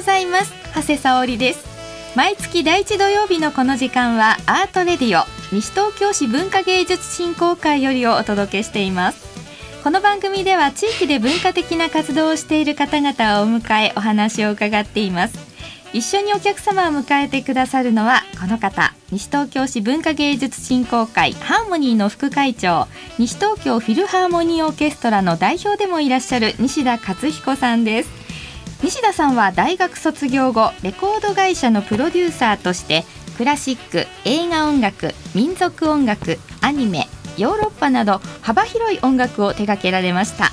ございます。長谷沙織です。毎月第一土曜日のこの時間はアートレディオ西東京市文化芸術振興会よりをお届けしています。この番組では地域で文化的な活動をしている方々をお迎えお話を伺っています。一緒にお客様を迎えてくださるのはこの方西東京市文化芸術振興会ハーモニーの副会長西東京フィルハーモニーオーケストラの代表でもいらっしゃる西田勝彦さんです。西田さんは大学卒業後レコード会社のプロデューサーとしてクラシック映画音楽民族音楽アニメヨーロッパなど幅広い音楽を手掛けられました。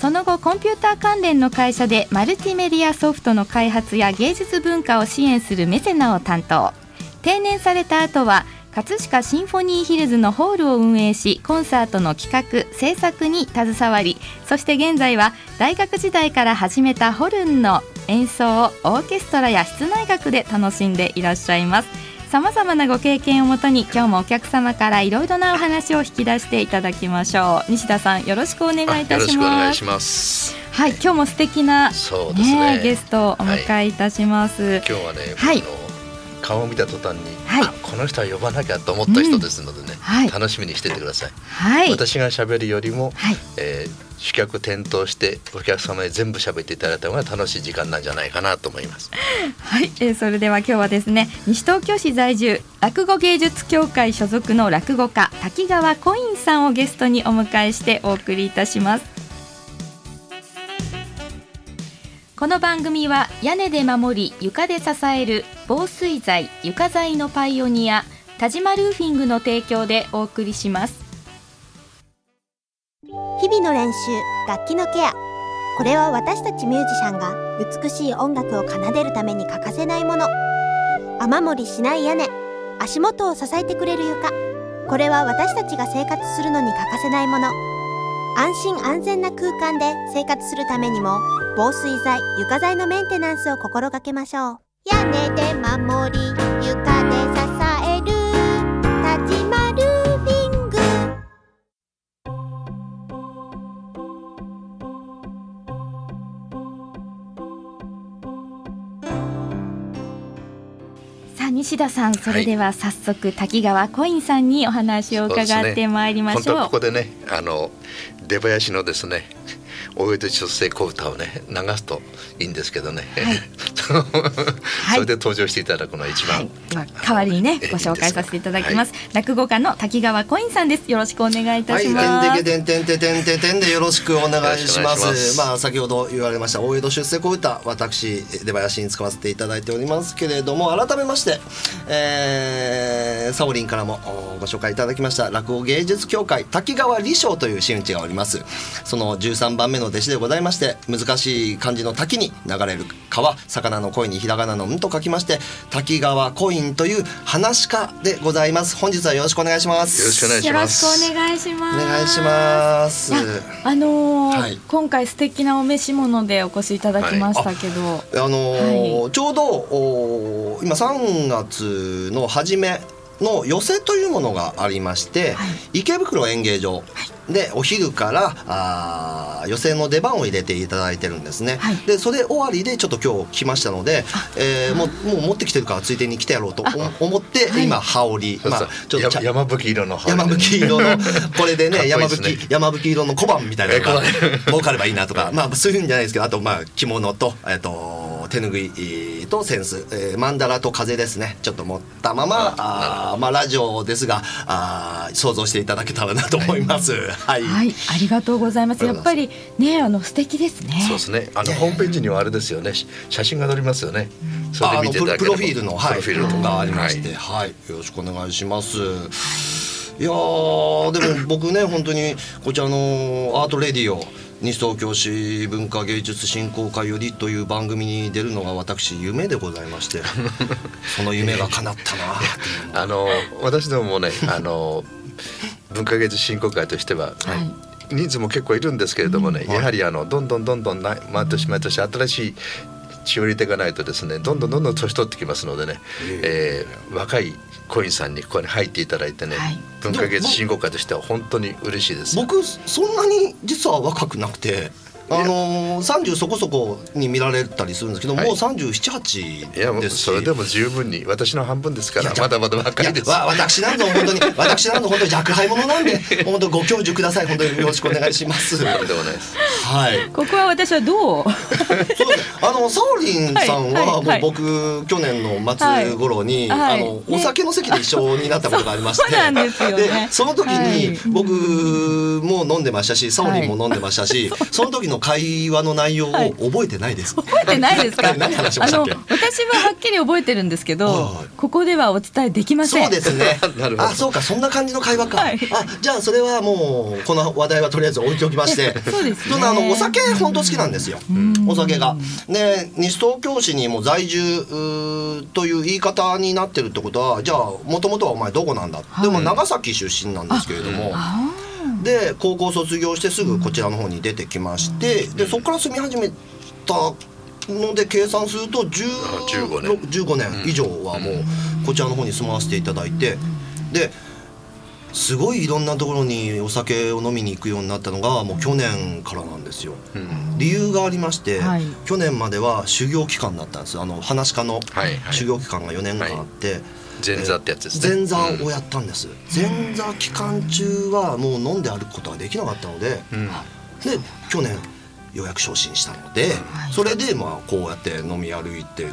その後コンピューター関連の会社でマルティメディアソフトの開発や芸術文化を支援するメセナを担当。定年された後は葛飾シンフォニーヒルズのホールを運営しコンサートの企画制作に携わりそして現在は大学時代から始めたホルンの演奏をオーケストラや室内楽で楽しんでいらっしゃいます。さまざまなご経験をもとに今日もお客様からいろいろなお話を引き出していただきましょう。西田さんよろしくお願いいたします。はい今日も素敵な、ね、ね、ゲストをお迎えいたします、はい、今日はね、はい顔を見た途端に、はい、この人は呼ばなきゃと思った人ですのでね、うんはい、楽しみにしててください。はい、私が喋るよりも、はい、えー、主客転倒してお客様へ全部喋っていただいた方が楽しい時間なんじゃないかなと思います。はい、えー、それでは今日はですね西東京市在住落語芸術協会所属の落語家滝川コインさんをゲストにお迎えしてお送りいたします。この番組は屋根で守り床で支える防水材床材のパイオニア田島ルーフィングの提供でお送りします。日々の練習楽器のケアこれは私たちミュージシャンが美しい音楽を奏でるために欠かせないもの。雨漏りしない屋根足元を支えてくれる床。これは私たちが生活するのに欠かせないもの。安心安全な空間で生活するためにも防水材床材のメンテナンスを心がけましょう。屋根で守り床で支える。田島ルーフィング。さあ西田さんそれでは早速、滝川コインさんにお話を伺ってまいりましょう、ね、ここでねあの出囃子のですね大江戸出世小歌をね流すといいんですけどね、はい、それで登場していただくのは一番、はい、まあ、代わりにね ご紹介させていただきます、はい、落語家の滝川コインさんです。よろしくお願いいたします。はい、てんてんてんてんてんてんでよろしくお願いします。まあ先ほど言われました大江戸出世小歌私出囃子に使わせていただいておりますけれども改めまして、えー、サオリンからもご紹介いただきました落語芸術協会滝川理章という真打ちがおります。その13番目の弟子でございまして難しい漢字の滝に流れる川魚の恋にひらがなの「ん」と書きまして滝川コインという話家でございます。本日はよろしくお願いします。よろしくお願いします。よろしくお願いします。お願いします。あのーはい、今回素敵なお召し物でお越しいただきましたけど、はい、あのーはい、ちょうどお今3月の初めの寄せというものがありまして、はい、池袋演芸場。でお昼からあ寄せの出番を入れていただいてるんですね、はい、でそれ終わりでちょっと今日来ましたので、えー、もうもう持ってきてるからついでに来てやろうと思って、今羽織、まあ、ちょっと山吹色の山吹色のこれでね 山吹山吹色の小判みたいなのが儲かればいいなとか。まあそういうんじゃないですけどあとまあ着物と,、えー、と手ぬぐいとセンス、えー、マンダラと風ですね。ちょっと持ったままああまあラジオですがあ想像していただけたらなと思います。はい、はい、ありがとうございます。やっぱりねあの素敵ですね。そうですね。あのホームページにはあれですよね。写真が載りますよね。うん、それで見ていただけプロフィールの、はい、プロフィールとか。ありまして、はい、よろしくお願いします。いやでも僕ね本当にこちらのアートレディオ西東京市文化芸術振興会よりという番組に出るのが私夢でございまして その夢が叶ったな あの私どももねあの文化芸術振興会としては、はい、人数も結構いるんですけれどもね、うん、やはりあのどんどんどんどん毎年毎年新しい血を入れていかないとですねどんどんどんどん年取ってきますのでね、えー、若いコインさんにここに入っていただいてね、はい、文化芸術振興会としては本当に嬉しいです。僕そんなに実は若くなくてあの三、十そこそこに見られたりするんですけど、はい、もう三十七八いやもうそれでも十分に私の半分ですからまだまだ若いです。わ私なんぞ本当に私なんぞ本当に若輩者なんで本当ご教授ください。本当によろしくお願いします。でもないです。はい。ここは私はどう？そうあのサオリンさんはもう僕、去年の末頃に、あのお酒の席で一緒になったことがありまして、でその時に僕も飲んでましたしサオリンも飲んでましたし、その時の会話の内容を覚えてないです。覚えてないですか？何話しましたっけ？私ははっきり覚えてるんですけど、ここではお伝えできません。そうですね。あ、そうか、そんな感じの会話か。あ、じゃあそれはもうこの話題はとりあえず置いておきまして。そうですね。あのお酒本当好きなんですよ。お酒が。で、西東京市にも在住という言い方になってるってことは、じゃあもともとはお前どこなんだ？でも長崎出身なんですけれども。で高校卒業してすぐこちらの方に出てきまして、でそこから住み始めたので計算すると15年 ,15 年以上はもうこちらの方に住まわせていただいてですごいいろんなところにお酒を飲みに行くようになったのがもう去年からなんですよ。理由がありまして、はい、去年までは修行期間だったんです。あの話し家の修行期間が4年間あって。はい前座ってやつですね。前座をやったんです、前座期間中はもう飲んで歩くことができなかったので、うん、で去年ようやく昇進したので、それでまあこうやって飲み歩いてる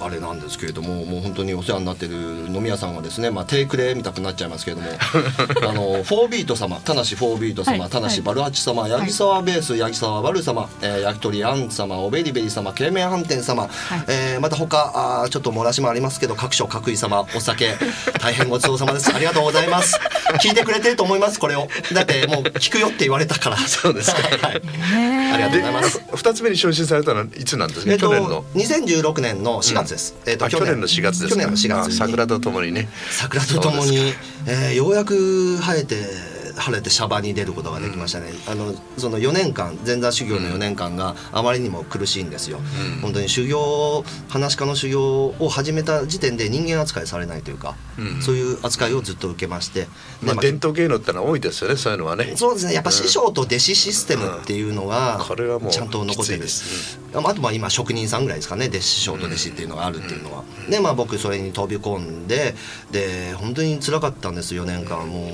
あれなんですけれどももう本当にお世話になってる飲み屋さんがですねまあテイクレみたくなっちゃいますけれども あのフォービート様田無フォービート様、はい、田無バルアチ様八木沢ベース八木沢バル様、えー、焼き鳥あん様おべりべり様慶明飯店様、はい、えー、また他あちょっと漏らしもありますけど各所各位様お酒 大変ごちそうさまです。ありがとうございます。聞いてくれてると思いますこれを。だってもう聞くよって言われたから。そうですか、はい、ありがとうございます。二つ目に昇進されたのはいつなんですか、えっと、去年の。2016年の4月です、えー、と去年。の4月です去年の4月桜とともにね。桜とともに、えー、ようやく生えて晴れてシャバに出ることができましたね、うん、あのその4年間前座修行の4年間があまりにも苦しいんですよ、うん、本当に修行話し家の修行を始めた時点で人間扱いされないというか、うん、そういう扱いをずっと受けまして、まあ、伝統芸能ってのは多いですよねそういうのはね。そうですね。やっぱ師匠と弟子システムっていうのはちゃんと残ってる、あとまあ今職人さんぐらいですかね。弟子師匠と弟子っていうのがあるっていうのは、でまあ僕それに飛び込んでで本当につらかったんです4年間。も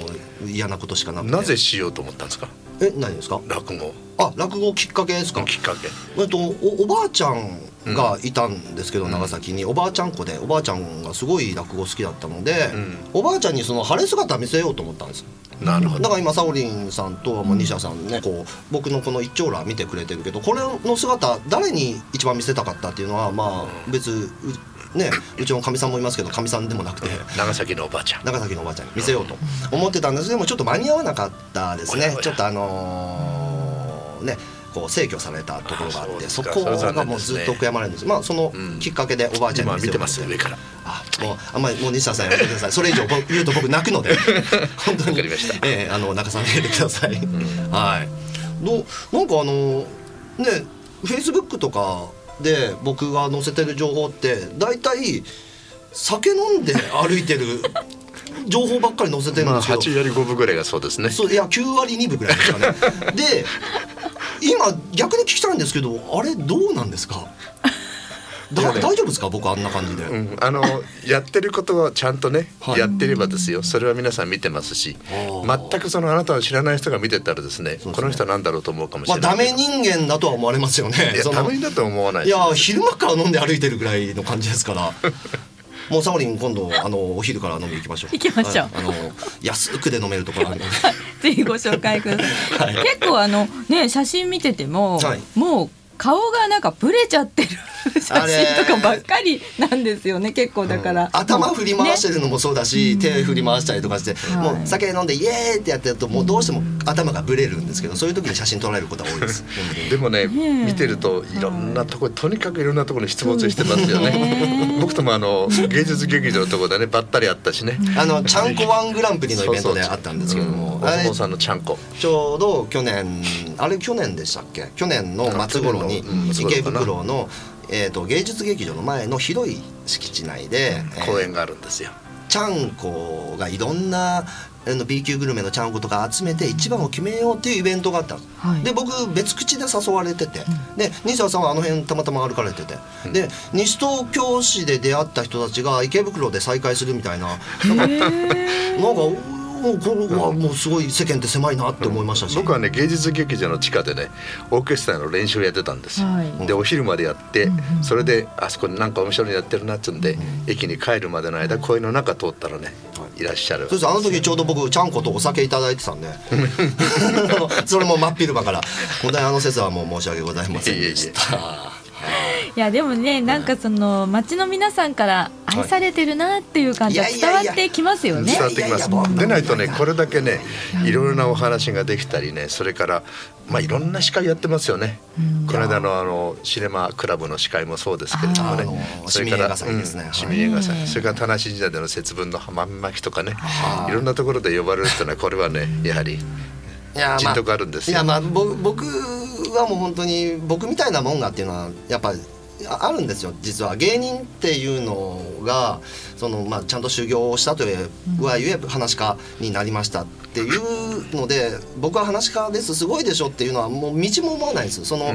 う嫌なことしかなくて。なぜしようと思ったんですか？え何ですか？落語。あ落語きっかけですか？きっかけ。えっとおおばあちゃんがいたんですけど、うん、長崎に。おばあちゃん子でおばあちゃんがすごい落語好きだったので、うん、おばあちゃんにその晴れ姿見せようと思ったんですなるほど。だから今サオリンさんともう西田さんねこう僕のこの一丁羅見てくれてるけどこれの姿誰に一番見せたかったっていうのはまあ別ね、うちのかみさんもいますけどかみさんでもなくて。長崎のおばあちゃん。長崎のおばあちゃんに見せようと思ってたんです。でもちょっと間に合わなかったですね。ちょっとあのー、ねこう制御されたところがあってそこがもうずっと悔やまれるんです。まあそのきっかけでおばあちゃんに見てます上から。あもうあんまりもう西田さんやめてください。それ以上言うと僕泣くので。本当に。ええあの泣かさないでください、はい。どなんかあのねフェイスブックとかで僕が載せてる情報って大体酒飲んで歩いてる 情報ばっかり載せてるんですけど、まあ、8割5分ぐらいがそうですね。そういや9割2分ぐらいですかね。で 今逆に聞きたいんですけどあれどうなんですか？大丈夫ですか？僕あんな感じで、うん、あのやってることはちゃんとね、はい、やってればですよ。それは皆さん見てますし。全くそのあなたを知らない人が見てたらですね、ね、この人なんだろうと思うかもしれない、まあ、ダメ人間だとは思われますよね。いやダメだと思わないいや昼間から飲んで歩いてるぐらいの感じですから。もうサオリン今度あのお昼から飲み行きましょう。行きましょう。あの安くで飲めるところあるので。ぜひご紹介ください。はい、結構あのね写真見てても、はい、もう顔がなんかブレちゃってる写真とかばっかりなんですよね結構だから、うん、頭振り回してるのもそうだし、ね、手振り回したりとかして、うん、もう酒飲んでイエーイってやってるともうどうしても頭がブレるんですけどそういう時に写真撮られることが多いです。でもね見てるといろんなところとにかくいろんなところに出没してますよね。僕ともあの芸術劇場のところでねばったりあったしね。あのちゃんこワングランプリのイベントであったんですけども。大友さんのちゃんこちょうど去年あれ去年でしたっけ？去年の末頃に池袋の、えーと、芸術劇場の前の広い敷地内で、公園があるんですよ。ちゃんこがいろんなあの B 級グルメのちゃんことか集めて一番を決めようっていうイベントがあったんです、はい。で僕別口で誘われてて、で西田さんはあの辺たまたま歩かれてて、で西東京市で出会った人たちが池袋で再会するみたいな。なんかなんかもうこれはもうすごい世間って狭いなって思いましたし、僕はね芸術劇場の地下でねオーケストラの練習をやってたんです。よ、はい。でお昼までやって、それであそこになんか面白いのやってるなっつうんで、駅に帰るまでの間公園の中通ったらね、い、らっしゃる。そしてあの時ちょうど僕ちゃんことお酒いただいてたんで。それも真っ昼間から。本当にあの説はもう申し訳ございませんでした。いやでもねなんかその町の皆さんから愛されてるなっていう感じは伝わってきますよね。伝わってきます。でないとねこれだけねいろいろなお話ができたりねそれからまあいろんな司会やってますよね、この間のあのシネマクラブの司会もそうですけれどもね。それから市民映画祭それから田無神社での節分の浜巻きとかね、い、ろんなところで呼ばれるっていうのはこれはねやはりいや人徳あるんですよ。いやまあぼ僕はもう本当に僕みたいなもんがっていうのはやっぱああるんですよ。実は芸人っていうのがその、まあ、ちゃんと修行をしたというはゆえ話し家になりましたっていうので僕は話し家ですすごいでしょっていうのはもう道も思わないですその、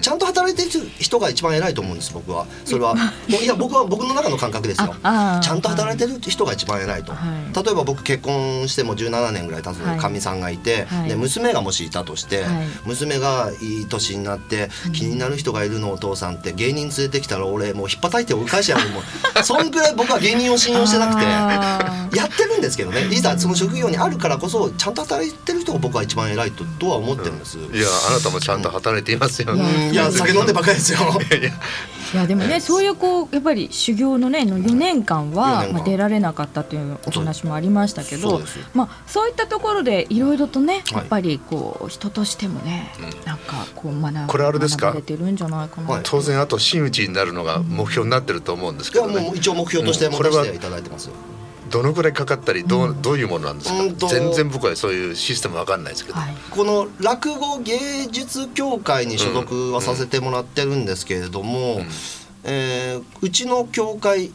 ちゃんと働いてる人が一番偉いと思うんです僕は。それは。もういや僕は僕の中の感覚ですよ。ちゃんと働いてる人が一番偉いと、はい。例えば僕結婚しても17年ぐらい経つはい。かみさんがいて、はい。で娘がもしいたとして、はい。娘がいい年になって気になる人がいるのお父さんって芸人連れてきたら俺もうひっぱたいて追い返してやるもうそん くらい僕は芸人を信用してなくてやってるんですけどねいざその職業にあるからこそちゃんと働いてる人が僕は一番偉いととは思ってるんです。いやあなたもちゃんと働いていますよ、いやうんいや酒飲んでばっかりですよ。いやいやでもねそういうこうやっぱり修行のねの4年間4は、年間。まあ、出られなかったというお話もありましたけどまあ、そういったところでいろいろとねはい。やっぱりこう人としてもね、なんかこう学んこれあれですか？れてるんじゃないかな、はい当然あと真打ちになるのが目標になってると思うんですいやけどね、もう一応目標としてうん。これは持たせていただいてますよ。どのくらいかかったりどう,、どういうものなんですか？全然僕はそういうシステムわかんないですけど、はい。この落語芸術協会に所属はさせてもらってるんですけれども、えーうちの協会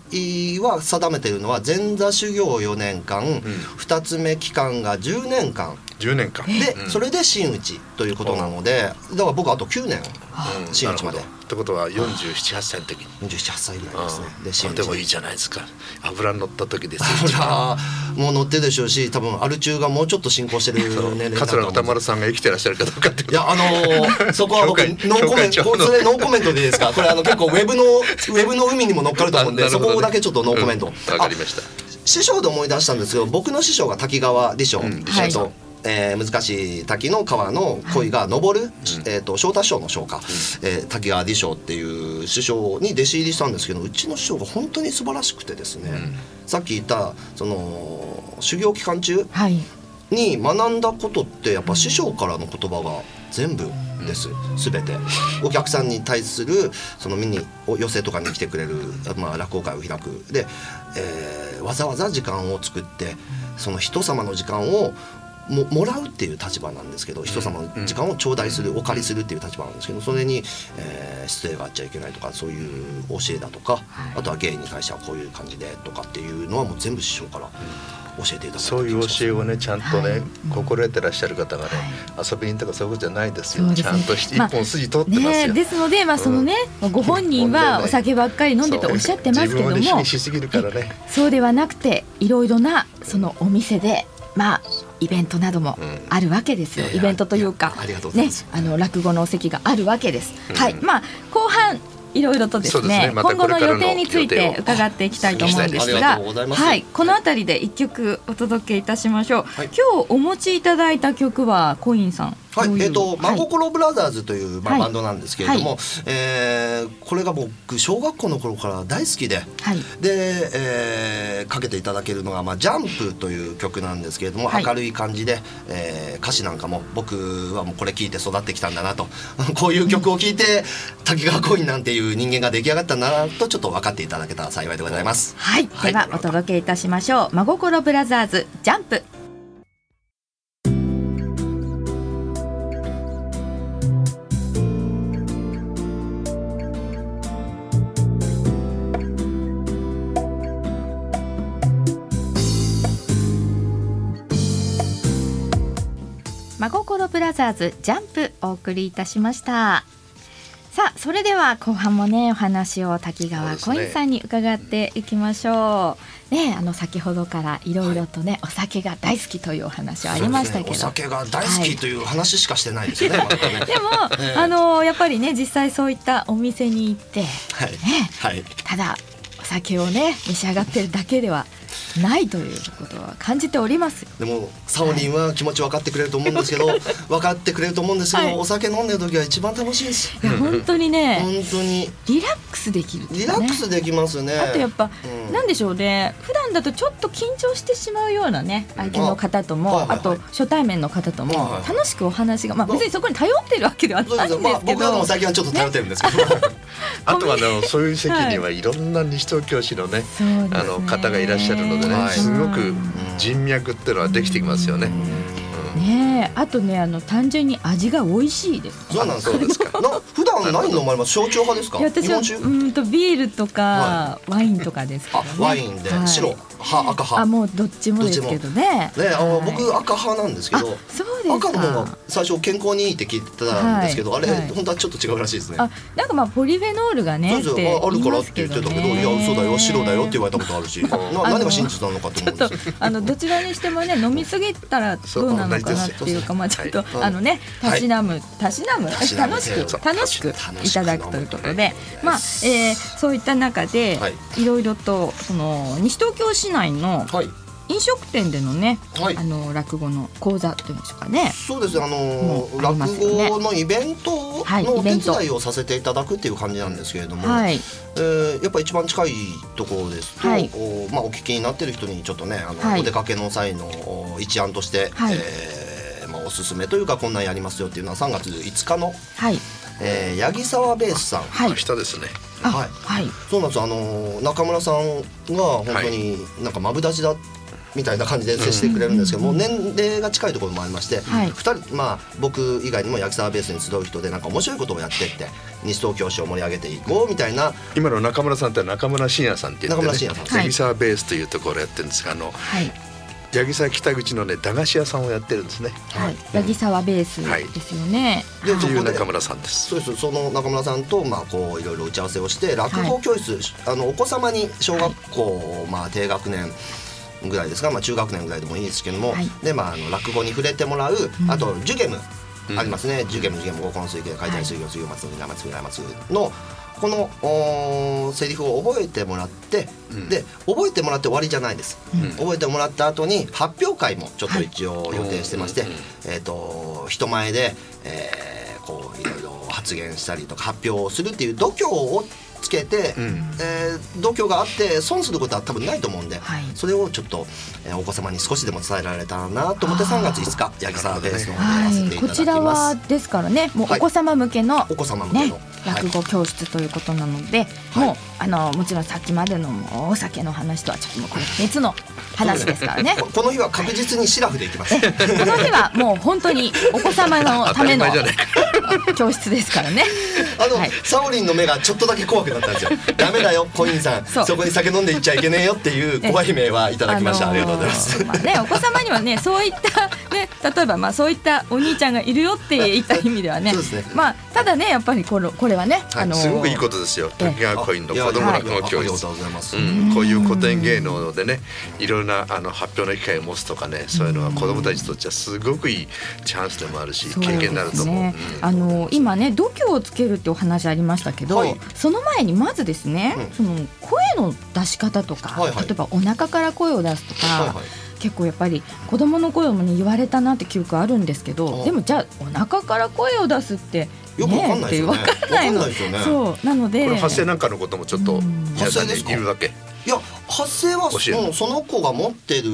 は定めているのは前座修行4年間、二つ目期間が10年間。10年間。で、うん。それで真打ちということなのでだから僕あと9年。うん。真打ちまでってことは478歳の時に。47歳ぐらいですね。ででもいいじゃないですか。油乗った時ですよ。ほらもう乗ってるでしょうし多分アル中がもうちょっと進行してる 年齢桂歌丸さんが生きてらっしゃるかどうかっていやあのー そこは僕ノーコメントこれノーコメントでいいですか？これあの結構ウェブの ウェブの海にも乗っかると思うんでね。こだけちょっとノーコメント。うん。わかりました。師匠で思い出したんですけど僕の師匠が滝川でしょ、うんえっとえー難しい滝の川の恋が登る、えー、と昇太師匠の昇か、えー滝川理章っていう師匠に弟子入りしたんですけどうちの師匠が本当に素晴らしくてですね、さっき言ったその修行期間中はい。に学んだことってやっぱ師匠からの言葉が全部です。全て。お客さんに対するその見にお寄せとかに来てくれる、まあ、落語会を開く。で、えーわざわざ時間を作ってその人様の時間をももらうっていう立場なんですけど人様の時間を頂戴するお借りするっていう立場なんですけどそれに、えー失礼があっちゃいけないとかそういう教えだとか、あとは芸に関してはこういう感じでとかっていうのはもう全部師匠から教えていただいてそういう教えをねちゃんとね、はい。心得てらっしゃる方がね、遊びにとかそういうことじゃないですよ。ね。ちゃんとし一まあ本筋通ってますよ、ね、ですので、まあそのねご本人はお酒ばっかり飲んでておっしゃってますけども。自分を西にしすぎるからね。そうではなくていろいろなそのお店でまあイベントなどもうん。あるわけですよ、イベントというか。ねあの落語のお席があるわけです、うん。はい。まあ後半いろいろとですねね。また今後の予定について伺っていきたいと思うんですがはい。この辺りで一曲お届けいたしましょう、はい。今日お持ちいただいた曲はコインさんはい、えっ、と、真はい。心ブラザーズという、まあはい。バンドなんですけれども、はい。えーこれが僕小学校の頃から大好きで。はい。で、えーかけていただけるのが「まあ、ジャンプ」という曲なんですけれども、はい。明るい感じで、えー歌詞なんかも僕はもうこれ聴いて育ってきたんだなと こういう曲を聴いて滝川コインなんていう人間が出来上がったんだなとちょっと分かっていただけたら幸いでございます。はい、はい。ではお届けいたしましょう。真心ブラザーズジャンプ真心ブラザーズジャンプお送りいたしました。さあそれでは後半もねお話を滝川コインさんに伺っていきましょう。ねあの先ほどからいろいろとね、はい、お酒が大好きというお話ありましたけど、ね、お酒が大好きという話しかしてないですよね、はい、でも、あのやっぱりね実際そういったお店に行って、はい。ねはい、ただお酒をね召し上がってるだけではないということは感じておりますでもサオリンは気持ち分かってくれると思うんですけど、はい、分かってくれると思うんですけど、はい、お酒飲んでる時は一番楽しいです。いや本当にね本当に。リラックスできる、ね、リラックスできますね。あとやっぱ、うん、なんでしょうね。普段だとちょっと緊張してしまうようなね相手の方とも、あはいはいはい、あと初対面の方とも楽しくお話がまあ別にそこに頼ってるわけではないんですけど、まあ、僕らも最近はちょっと頼ってるんですけど、ね、あとはねそういう席にはい。ろんな西東京市のね、はい、あの方がいらっしゃるのでね、すごく人脈っていうのはできてきますよね。ねあとねあの単純に味が美味しいです、ね、そうなんですか。な普段何飲まれます。焼酎派ですか？私はうんとビールとか、ワインとかです、ね、あワインで、白派赤派。あもうどっちもですけどね。ねあの、僕赤派なんですけど。赤の方が最初健康にいいって聞いてたんですけど、あれ、本当はちょっと違うらしいですね。あなんかまあポリフェノールがねあるからって。言ってたけど、いや嘘だよ白だよって言われたことあるし、な何が真実なのかと思うんですあのどちらにしてもね飲みすぎたらどうなのかなっていうかまあちょっとあのねたしなむたしなむ楽しく楽しくいただくということで、まあえそういった中でいろいろとその西東京市内の飲食店でのね、はい、あの落語の講座というんでしょうかね。そうです。あの、ね、落語のイベントのお手伝いをさせていただくっていう感じなんですけれども、はい、えー、やっぱ一番近いところですと、はい、おまあお聞きになってる人にちょっとねあの、はい、お出かけの際の一案として、はい、えー、まあおすすめというかこんなんやりますよっていうのは3月5日の、はい。えー、八木沢ベースさん、はい、明日ですね。はい、はい、そうなんですあの中村さんが本当になんかマブダチだみたいな感じで接してくれるんですけども、年齢が近いところもありまして、は2人まあ僕以外にも焼き沢ベースに集う人でなんか面白いことをやってって西東京市を盛り上げていこうみたいな。今の中村さんって中村信也さんって言って、ね、中村信也さん。焼き沢ベースというところやってるんですがあの、はい八木沢北口のね駄菓子屋さんをやってるんですね。はい。八木沢ベースですよね。はい、で、いう中村さんです。そうです。その中村さんとまあこういろいろ打ち合わせをして落語教室、はい、あのお子様に小学校、まあ低学年。ぐらいですが、まあ、中学年ぐらいでもいいですけども、はい、でまあ、あの落語に触れてもらう、あとジュゲム、ありますね、ジュゲムジュゲム合コン水系解体水業水業祭り生祭り生祭りのこのおセリフを覚えてもらって、うん、で覚えてもらって終わりじゃないです、うん、覚えてもらった後に発表会もちょっと一応予定してまして、はい、えっ、ー、と人前で、えー、こういろいろ発言したりとか発表をするっていう度胸をつけて、うん、えー、度胸があって損することは多分ないと思うんで、はい、それをちょっと、えー、お子様に少しでも伝えられたらなと思って3月5日八木沢ベースの方でこちらはですからねもうお子様向けの、はい、お子様向けの、ね、落語教室ということなので、はい、もうあのもちろんさっきまでのお酒の話とはちょっともうこれ別の話ですからね。この日は確実にシラフでいきます。この日はもう本当にお子様の ための教室ですからね。あの、はい、サオリンの目がちょっとだけ怖くなったんですよ。ダメだよ コインさん。そこに酒飲んでいっちゃいけねえよっていう怖い目はいただきました、あのー、ありがとうございます、まあねお子様にはねそういったね例えばまあそういったお兄ちゃんがいるよっていった意味ではね。ね、まあただねやっぱりこれこれはね、はい、あのー、すごくいいことですよ。滝川コインの子供落語教室、うん、こういう古典芸能でねいろんなあの発表の機会を持つとかねそういうのは子供たちにとってはすごくいいチャンスでもあるし、経験になると思う、ねうん、あの今ね度胸をつけるってお話ありましたけど、はい、その前にまずですね、うん、その声の出し方とか、はいはい、例えばお腹から声を出すとか、はいはい。結構やっぱり子供の声もね言われたなって記憶あるんですけどでもじゃあお腹から声を出すってよくわかんないですよね。分かんないの。そうなので。これ発声なんかのこともちょっと皆さんに言うわけ。いや発声はもうその子が持ってる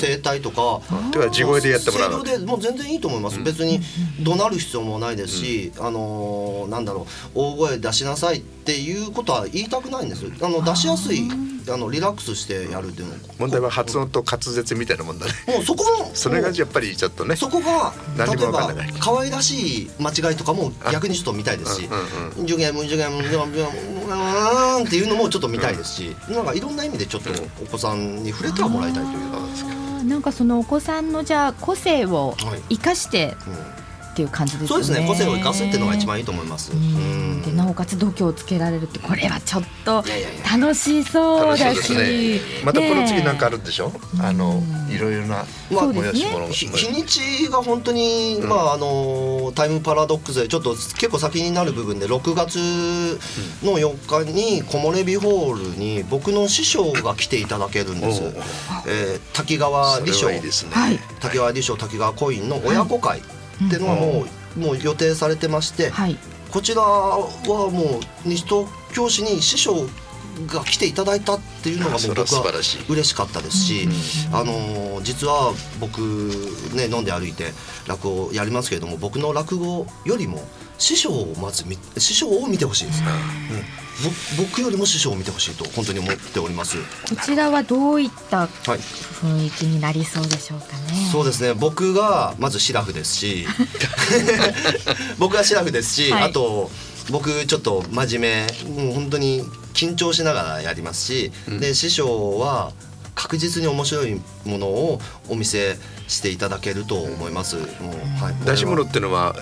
声帯とか、うん、では地声でやってもらう。でもう全然いいと思います、うん、別に怒鳴る必要もないですし、うん、あのー、なんだろう。大声出しなさいっていうことは言いたくないんです。あの出しやすいあのリラックスしてやるっていうの。問題は発音と滑舌みたいなもんだね。もうそこも それがやっぱりちょっとねそこが例えば可愛らしい間違いとかも逆にちょっと見たいですし「ジュゲムジュゲムジュゲムっていうのもちょっと見たいですしなんかいろんな意味でちょっとお子さんに触れてはもらいたいというか。なんかそのお子さんのじゃあ個性を生かして、っていう感じですね。そうですね。個性を生かすっていうのが一番いいと思います。でなおかつ度胸をつけられるってこれはちょっと楽しそうだし、ね、またこの次なんかあるんでしょ？うあのいろいろなまあ、ね、日にちが本当に、うん、まああのタイムパラドックスでちょっと結構先になる部分で6月の4日に木漏れ日ホールに僕の師匠が来ていただけるんです。えー、滝川理章、ね、滝川理章滝川コインの親子会。はいっていうのはもう,、もう予定されてまして、はい、こちらはもう西東京市に師匠が来ていただいたっていうのがもう僕は嬉しかったですし、あの実は僕ね飲んで歩いて落語やりますけれども僕の落語よりも師匠をまず師匠を見てほしいです、うん、僕よりも師匠を見てほしいと本当に思っております。こちらはどういった雰囲気になりそうでしょうかね、はい、そうですね。僕がまずシラフですし。僕がシラフですし、はい、あと僕ちょっと真面目もう本当に緊張しながらやりますし、うん、で師匠は確実に面白いものをお見せしていただけると思います。もうはい、出し物っていうのは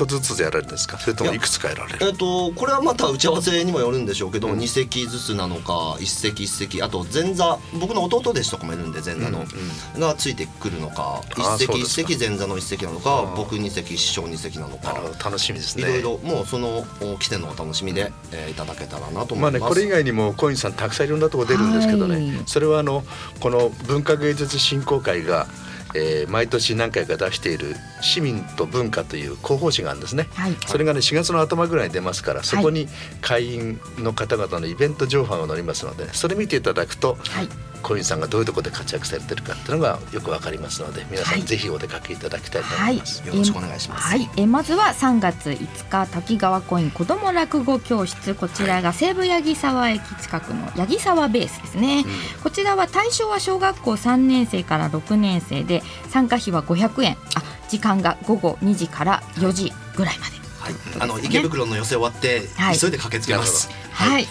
一つずつやられるんですか？それともいくつかやられる？えっ、とこれはまた打ち合わせにもよるんでしょうけど、うん、2席ずつなのか1席1席あと前座僕の弟弟子とかもいるんで前座の、うんうん、がついてくるのか1席1席前座の1席なのか僕2席師匠2席なのか。楽しみですね。いろいろもうその来てのお楽しみで、えー、いただけたらなと思います。まあねこれ以外にも小西さんたくさんいろんなとこ出るんですけどね、はい、それはあのこの文化芸術振興会がえー、毎年何回か出している「市民と文化」という広報誌があるんですね、はい、それがね4月の頭ぐらいに出ますからそこに会員の方々のイベント情報が載りますのでそれ見ていただくと、はい、小西さんがどういうところで活躍されてるかっていうのがよくわかりますので皆さんぜひお出かけいただきたいと思います、はい、よろしくお願いします、はい、えまずは3月5日滝川コイン子ども落語教室。こちらが西武八木沢駅近くの八木沢ベースですね、うん、こちらは対象は小学校3年生から6年生で参加費は500円。あ時間が午後2時から4時ぐらいまで、はい、あの池袋の寄せ終わって、急いで駆けつけます。はい、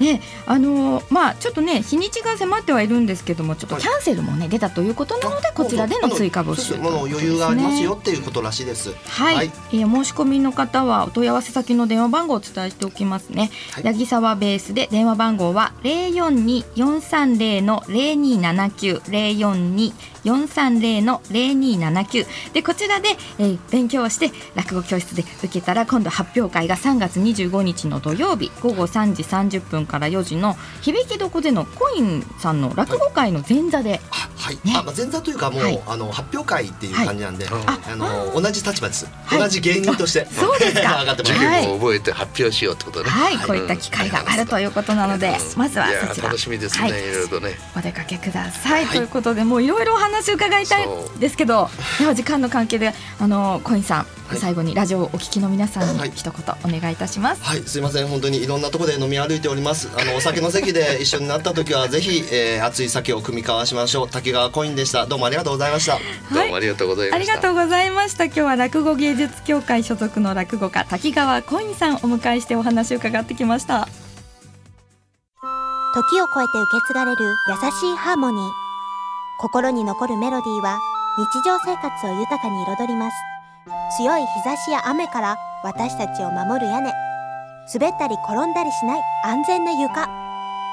ね、あのー、まあちょっとね日にちが迫ってはいるんですけどもちょっとキャンセルもね、出たということなのでこちらでの追加募集、ね、余裕がありますよっていうことらしいです。はい。はい、えー、申し込みの方はお問い合わせ先の電話番号をお伝えしておきますね。はい、八木沢ベースで電話番号は零四二四三零の零二七九零四二430の0279でこちらで、えー、勉強をして落語教室で受けたら今度発表会が3月25日の土曜日午後3時30分から4時の響き床でのコインさんの落語会の前座で、はい、ね、あまあ、前座というかもう、はい、あの発表会っていう感じなんで、はい、あの同じ立場です、同じ芸人として。そうですか。授業を覚えて発表しようってことね。はい、こういった機会があるということなので、まずはそちら。楽しみですね、い、ろいろとね。お出かけください、ということでもういろいろお話伺いたいですけどでは時間の関係であのコインさん最後にラジオをお聞きの皆さんに一言お願いいたします。はい、すみません本当にいろんなところで飲み歩いております。あのお酒の席で一緒になった時はぜひ、えー、熱い酒を組み交わしましょう。滝川コインでした。どうもありがとうございました。どうもありがとうございました。ありがとうございました。今日は落語芸術協会所属の落語家滝川コインさんお迎えしてお話を伺ってきました。時を超えて受け継がれる優しいハーモニー。心に残るメロディーは日常生活を豊かに彩ります。強い日差しや雨から私たちを守る屋根。滑ったり転んだりしない安全な床。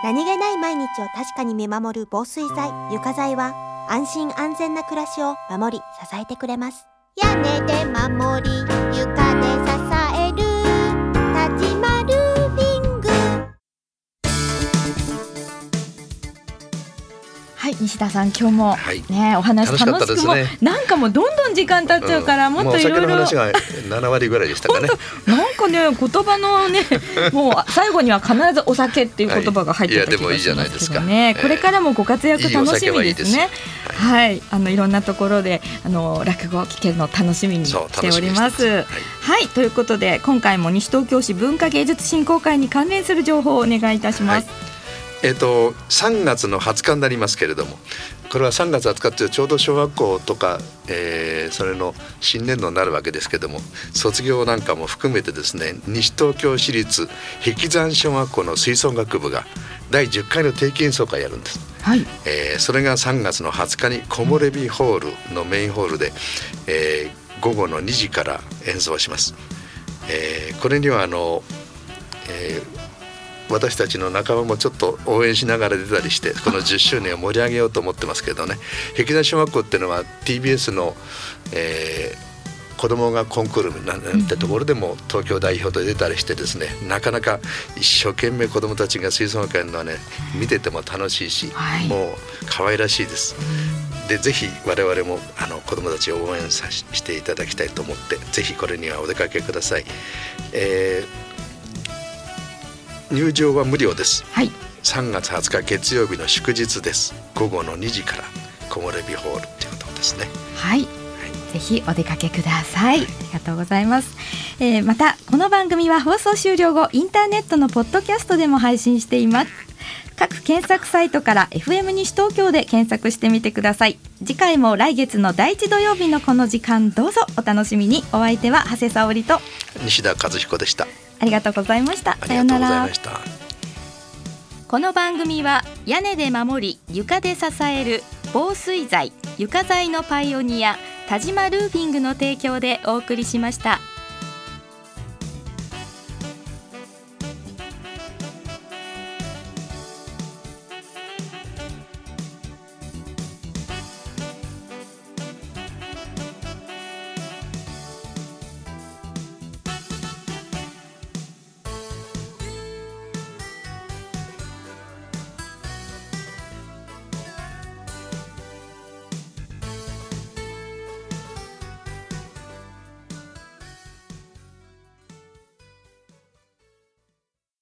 何気ない毎日を確かに見守る防水剤床材は安心安全な暮らしを守り支えてくれます。屋根で守り床で支はい西田さん今日もね、はい、お話楽しくも、ね、なんかもうどん。どん時間経っちゃうから、うん、もっといろいろ話が7割ぐらいでしたかね。なんかね言葉のね もう最後には必ずお酒っていう言葉が入ってた気がしますけどね、これからもご活躍楽しみですね。はい、はい、あのいろんなところであの落語を聞けるの楽しみにしております。はい、はい、ということで今回も西東京市文化芸術振興会に関連する情報をお願いいたします、はいえっと、3月の20日になりますけれどもこれは3月20日ってちょうど小学校とか、えー、それの新年度になるわけですけども卒業なんかも含めてですね西東京市立引山小学校の吹奏楽部が第10回の定期演奏会やるんです。はい、えー、それが3月の20日に木漏れ日ホールのメインホールで、えー、午後の2時から演奏します。えー、これにはあの、えー私たちの仲間もちょっと応援しながら出たりしてこの10周年を盛り上げようと思ってますけどね。壁山小学校っていうのは TBS の、えー、子供がコンクールなんてところでも東京代表で出たりしてですねなかなか一生懸命子供たちが吹奏楽園のね見てても楽しいし、はい、もう可愛らしいです。でぜひ我々もあの子供たちを応援さしていただきたいと思ってぜひこれにはお出かけください。えー、入場は無料です。はい。3月20日月曜日の祝日です。午後の2時から木漏れ日ホールということですね。はい。ぜひお出かけくださいありがとうございます、えー、またこの番組は放送終了後インターネットのポッドキャストでも配信しています各検索サイトから FM 西東京で検索してみてください次回も来月の第一土曜日のこの時間どうぞお楽しみにお相手は長谷沙織と西田和彦でしたありがとうございました。さようなら。この番組は屋根で守り床で支える防水材床材のパイオニア田島ルーフィングの提供でお送りしました。